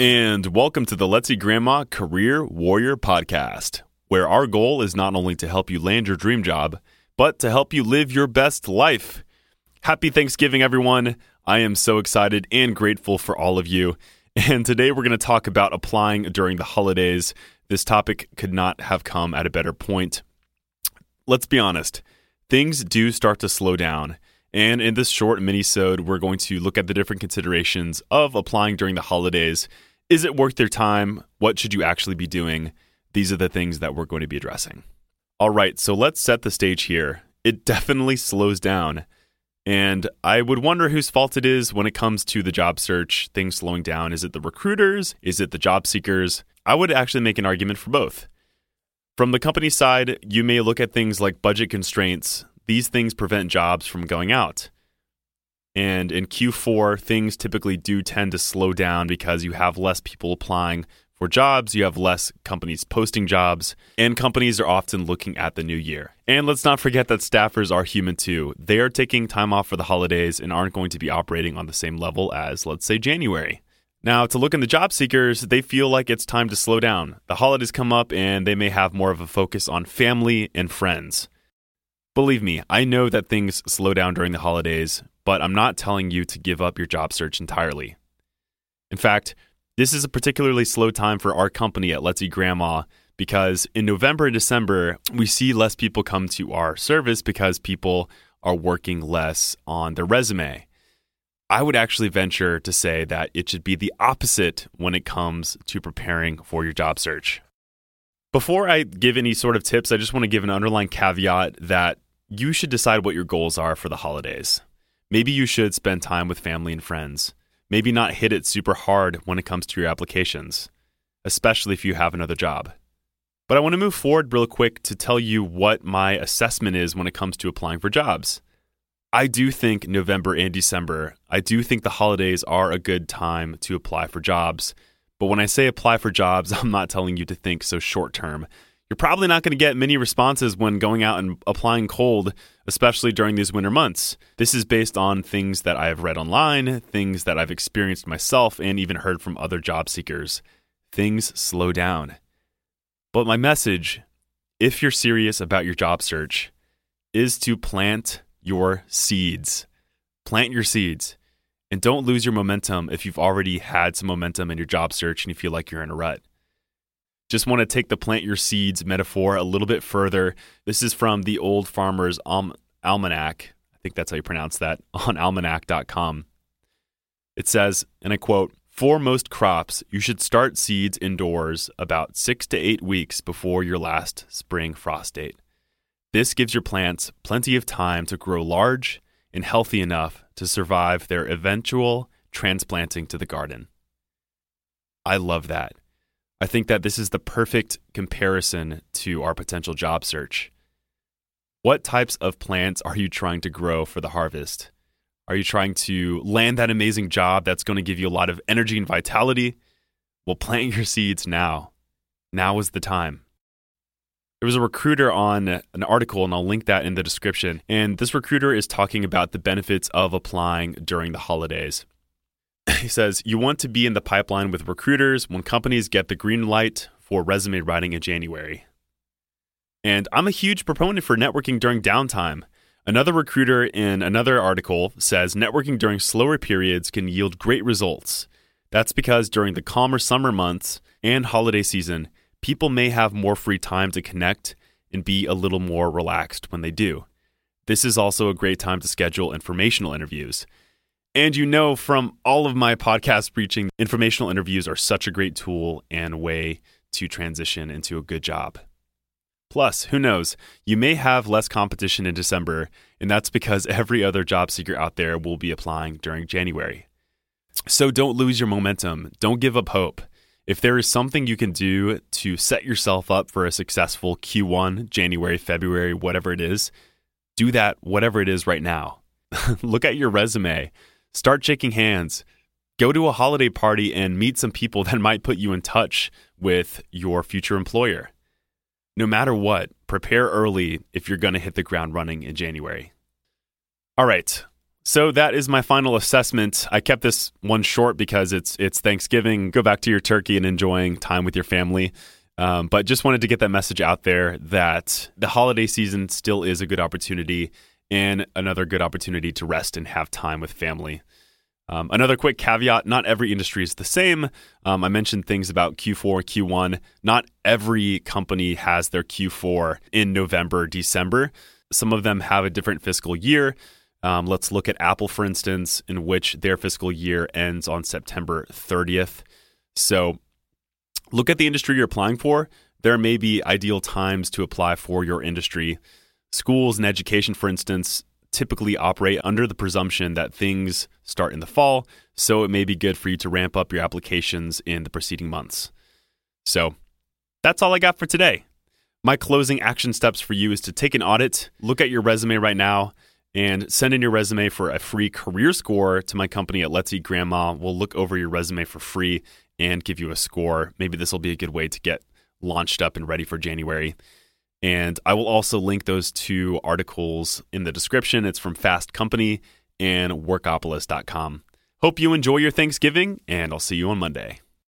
And welcome to the Let's Eat Grandma Career Warrior Podcast, where our goal is not only to help you land your dream job, but to help you live your best life. Happy Thanksgiving, everyone. I am so excited and grateful for all of you. And today we're going to talk about applying during the holidays. This topic could not have come at a better point. Let's be honest, things do start to slow down. And in this short mini-sode, we're going to look at the different considerations of applying during the holidays. Is it worth your time? What should you actually be doing? These are the things that we're going to be addressing. All right, so let's set the stage here. It definitely slows down. And I would wonder whose fault it is when it comes to the job search, things slowing down. Is it the recruiters? Is it the job seekers? I would actually make an argument for both. From the company side, you may look at things like budget constraints. These things prevent jobs from going out. And in Q4, things typically do tend to slow down because you have less people applying for jobs, you have less companies posting jobs, and companies are often looking at the new year. And let's not forget that staffers are human too. They are taking time off for the holidays and aren't going to be operating on the same level as, let's say, January. Now, to look in the job seekers, they feel like it's time to slow down. The holidays come up and they may have more of a focus on family and friends. Believe me, I know that things slow down during the holidays, but I'm not telling you to give up your job search entirely. In fact, this is a particularly slow time for our company at Let's Eat Grandma because in November and December, we see less people come to our service because people are working less on their resume. I would actually venture to say that it should be the opposite when it comes to preparing for your job search. Before I give any sort of tips, I just want to give an underlying caveat that you should decide what your goals are for the holidays. Maybe you should spend time with family and friends maybe not hit it super hard when it comes to your applications, especially if you have another job. But I want to move forward real quick to tell you what my assessment is when it comes to applying for jobs. I do think November and December, I do think the holidays are a good time to apply for jobs. But when I say apply for jobs, I'm not telling you to think so short term you're probably not going to get many responses when going out and applying cold, especially during these winter months. This is based on things that I have read online, things that I've experienced myself, and even heard from other job seekers. Things slow down. But my message, if you're serious about your job search, is to plant your seeds. Plant your seeds. And don't lose your momentum if you've already had some momentum in your job search and you feel like you're in a rut. Just want to take the plant your seeds metaphor a little bit further. This is from the Old Farmer's Alm- Almanac. I think that's how you pronounce that on almanac.com. It says, and I quote, for most crops, you should start seeds indoors about six to eight weeks before your last spring frost date. This gives your plants plenty of time to grow large and healthy enough to survive their eventual transplanting to the garden. I love that. I think that this is the perfect comparison to our potential job search. What types of plants are you trying to grow for the harvest? Are you trying to land that amazing job that's going to give you a lot of energy and vitality? Well, plant your seeds now. Now is the time. There was a recruiter on an article, and I'll link that in the description. And this recruiter is talking about the benefits of applying during the holidays. He says, You want to be in the pipeline with recruiters when companies get the green light for resume writing in January. And I'm a huge proponent for networking during downtime. Another recruiter in another article says networking during slower periods can yield great results. That's because during the calmer summer months and holiday season, people may have more free time to connect and be a little more relaxed when they do. This is also a great time to schedule informational interviews. And you know from all of my podcast preaching, informational interviews are such a great tool and way to transition into a good job. Plus, who knows, you may have less competition in December, and that's because every other job seeker out there will be applying during January. So don't lose your momentum, don't give up hope. If there is something you can do to set yourself up for a successful Q1, January, February, whatever it is, do that, whatever it is right now. Look at your resume start shaking hands. Go to a holiday party and meet some people that might put you in touch with your future employer. No matter what, prepare early if you're going to hit the ground running in January. All right, So that is my final assessment. I kept this one short because it's it's Thanksgiving. Go back to your turkey and enjoying time with your family. Um, but just wanted to get that message out there that the holiday season still is a good opportunity and another good opportunity to rest and have time with family. Um, another quick caveat not every industry is the same. Um, I mentioned things about Q4, Q1. Not every company has their Q4 in November, December. Some of them have a different fiscal year. Um, let's look at Apple, for instance, in which their fiscal year ends on September 30th. So look at the industry you're applying for. There may be ideal times to apply for your industry. Schools and education, for instance, typically operate under the presumption that things start in the fall, so it may be good for you to ramp up your applications in the preceding months. So that's all I got for today. My closing action steps for you is to take an audit, look at your resume right now, and send in your resume for a free career score to my company at Let's Eat Grandma. We'll look over your resume for free and give you a score. Maybe this will be a good way to get launched up and ready for January. And I will also link those two articles in the description. It's from Fast Company and workopolis.com. Hope you enjoy your Thanksgiving, and I'll see you on Monday.